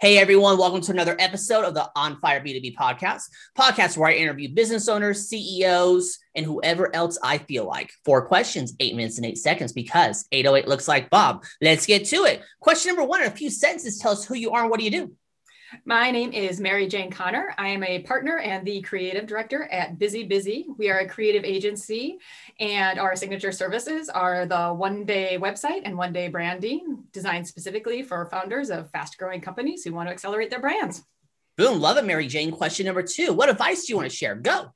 Hey everyone, welcome to another episode of the On Fire B2B podcast, podcast where I interview business owners, CEOs, and whoever else I feel like. Four questions, eight minutes and eight seconds because 808 looks like Bob. Let's get to it. Question number one in a few sentences tell us who you are and what do you do? My name is Mary Jane Connor. I am a partner and the creative director at Busy Busy. We are a creative agency, and our signature services are the one day website and one day branding designed specifically for founders of fast growing companies who want to accelerate their brands. Boom, love it, Mary Jane. Question number two What advice do you want to share? Go.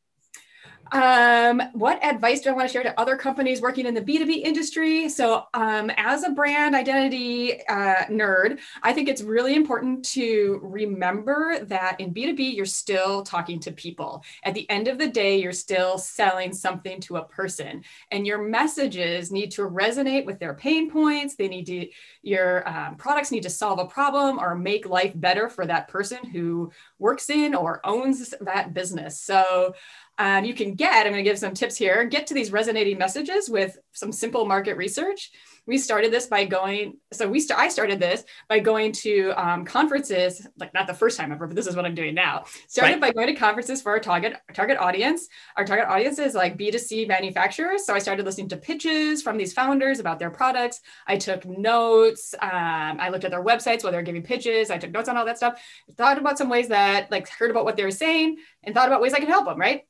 Um, what advice do I want to share to other companies working in the B2B industry? So, um, as a brand identity uh, nerd, I think it's really important to remember that in B2B, you're still talking to people. At the end of the day, you're still selling something to a person, and your messages need to resonate with their pain points. They need to, your um, products need to solve a problem or make life better for that person who works in or owns that business. So, um, you can get, I'm going to give some tips here, get to these resonating messages with some simple market research. We started this by going, so we st- I started this by going to um, conferences, like not the first time ever, but this is what I'm doing now. Started right. by going to conferences for our target target audience. Our target audience is like B2C manufacturers. So I started listening to pitches from these founders about their products. I took notes. Um, I looked at their websites while they were giving pitches. I took notes on all that stuff. Thought about some ways that, like, heard about what they were saying and thought about ways I could help them, right?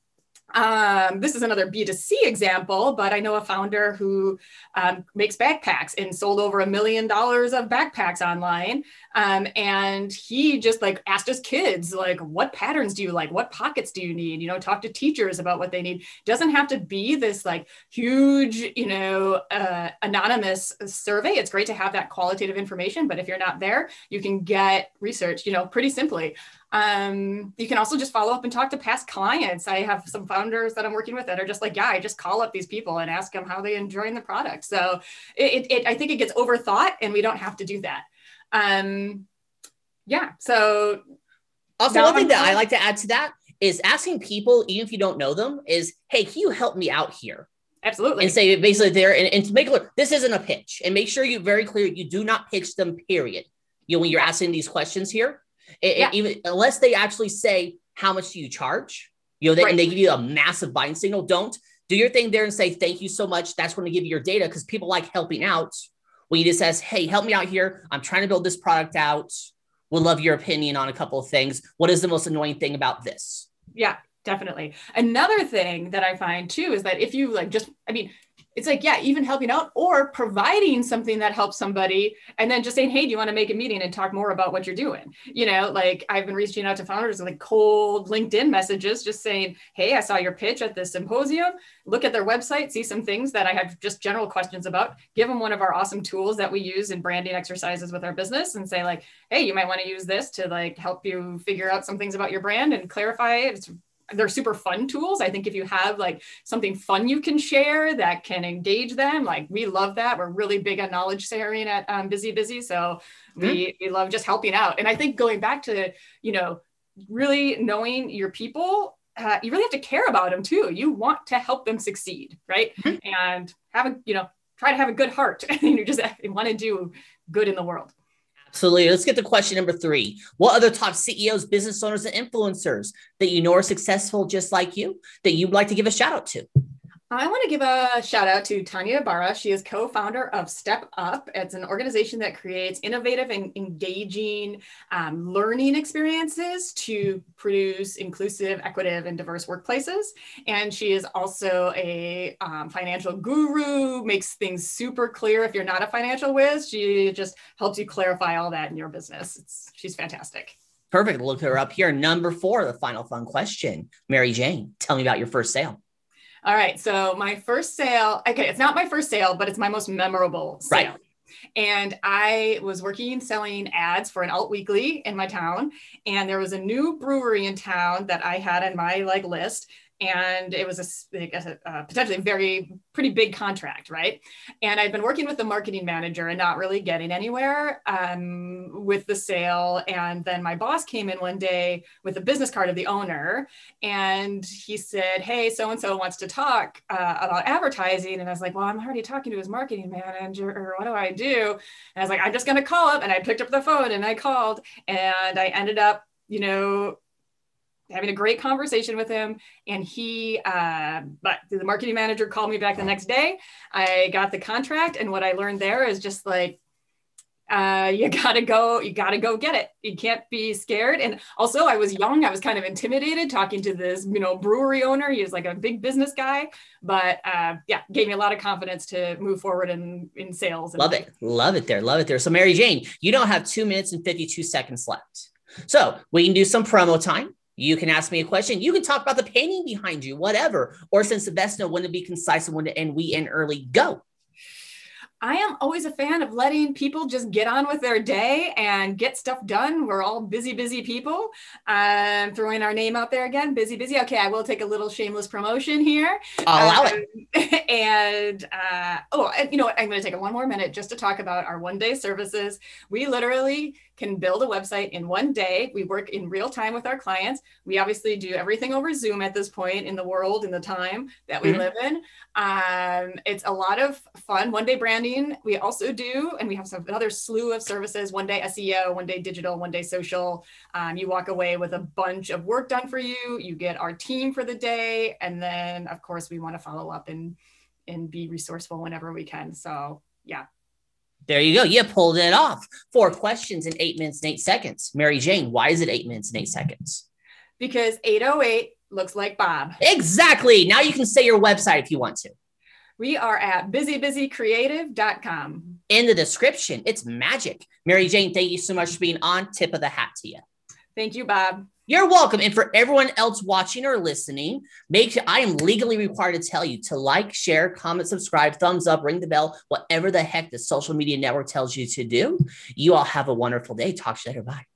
Um, this is another B2C example, but I know a founder who um, makes backpacks and sold over a million dollars of backpacks online. Um, and he just like asked his kids, like, what patterns do you like? What pockets do you need? You know, talk to teachers about what they need. Doesn't have to be this like huge, you know, uh, anonymous survey. It's great to have that qualitative information, but if you're not there, you can get research, you know, pretty simply. Um, you can also just follow up and talk to past clients. I have some founders that I'm working with that are just like, yeah, I just call up these people and ask them how they enjoying the product. So it, it, I think it gets overthought and we don't have to do that. Um, yeah. So also one thing that I like to add to that is asking people, even if you don't know them, is, hey, can you help me out here? Absolutely. And say basically there and, and to make it clear, this isn't a pitch. And make sure you're very clear you do not pitch them, period. You know, when you're asking these questions here, it, yeah. it, even unless they actually say how much do you charge, you know, they, right. and they give you a massive buying signal. Don't do your thing there and say thank you so much. That's going to give you your data because people like helping out. When you just says, hey, help me out here. I'm trying to build this product out. Would love your opinion on a couple of things. What is the most annoying thing about this? Yeah, definitely. Another thing that I find too is that if you like just, I mean, it's like yeah even helping out or providing something that helps somebody and then just saying hey do you want to make a meeting and talk more about what you're doing? You know like i've been reaching out to founders with like cold linkedin messages just saying hey i saw your pitch at this symposium. Look at their website see some things that i have just general questions about. Give them one of our awesome tools that we use in branding exercises with our business and say like hey you might want to use this to like help you figure out some things about your brand and clarify it. It's they're super fun tools. I think if you have like something fun you can share that can engage them, like we love that. We're really big on knowledge sharing at um, Busy Busy, so mm-hmm. we we love just helping out. And I think going back to you know really knowing your people. Uh, you really have to care about them too. You want to help them succeed, right? Mm-hmm. And have a, you know, try to have a good heart and you just want to do good in the world. Absolutely. Let's get to question number three. What other top CEOs, business owners, and influencers that you know are successful just like you that you'd like to give a shout out to? I want to give a shout out to Tanya Barra. She is co founder of Step Up. It's an organization that creates innovative and engaging um, learning experiences to produce inclusive, equitable, and diverse workplaces. And she is also a um, financial guru, makes things super clear. If you're not a financial whiz, she just helps you clarify all that in your business. It's, she's fantastic. Perfect. Look her up here. Number four, the final fun question. Mary Jane, tell me about your first sale. All right. So my first sale, okay, it's not my first sale, but it's my most memorable sale. Right. And I was working selling ads for an alt weekly in my town. And there was a new brewery in town that I had on my like list. And it was a, a, a potentially very pretty big contract, right? And I'd been working with the marketing manager and not really getting anywhere um, with the sale. And then my boss came in one day with a business card of the owner, and he said, "Hey, so and so wants to talk uh, about advertising." And I was like, "Well, I'm already talking to his marketing manager, or what do I do?" And I was like, "I'm just going to call up." And I picked up the phone and I called, and I ended up, you know having a great conversation with him. And he uh, but the marketing manager called me back the next day. I got the contract and what i learned there is just like uh, you gotta go you gotta go get it. You can't be scared. And also i was young. I was kind of intimidated talking to this you know brewery owner. He was like a big business guy but uh, yeah gave me a lot of confidence to move forward in in sales. Love it. Love it there. Love it there. So mary jane you don't have two minutes and 52 seconds left. So we can do some promo time you can ask me a question. You can talk about the painting behind you, whatever. Or since the best know when to be concise and when to end, we end early. Go. I am always a fan of letting people just get on with their day and get stuff done. We're all busy, busy people. I'm throwing our name out there again, busy, busy. Okay, I will take a little shameless promotion here. I'll allow um, it. And uh, oh, and you know what? I'm going to take one more minute just to talk about our one day services. We literally can build a website in one day. We work in real time with our clients. We obviously do everything over Zoom at this point in the world, in the time that we mm-hmm. live in. Um, it's a lot of fun. One day branding, we also do, and we have some another slew of services one day SEO, one day digital, one day social. Um, you walk away with a bunch of work done for you. You get our team for the day. And then, of course, we want to follow up and, and be resourceful whenever we can. So, yeah, there you go. You pulled it off. Four questions in eight minutes and eight seconds. Mary Jane, why is it eight minutes and eight seconds? Because 808 looks like Bob. Exactly. Now you can say your website if you want to. We are at busybusycreative.com. In the description, it's magic. Mary Jane, thank you so much for being on. Tip of the hat to you. Thank you, Bob. You're welcome. And for everyone else watching or listening, make sure I am legally required to tell you to like, share, comment, subscribe, thumbs up, ring the bell, whatever the heck the social media network tells you to do. You all have a wonderful day. Talk to you later. Bye.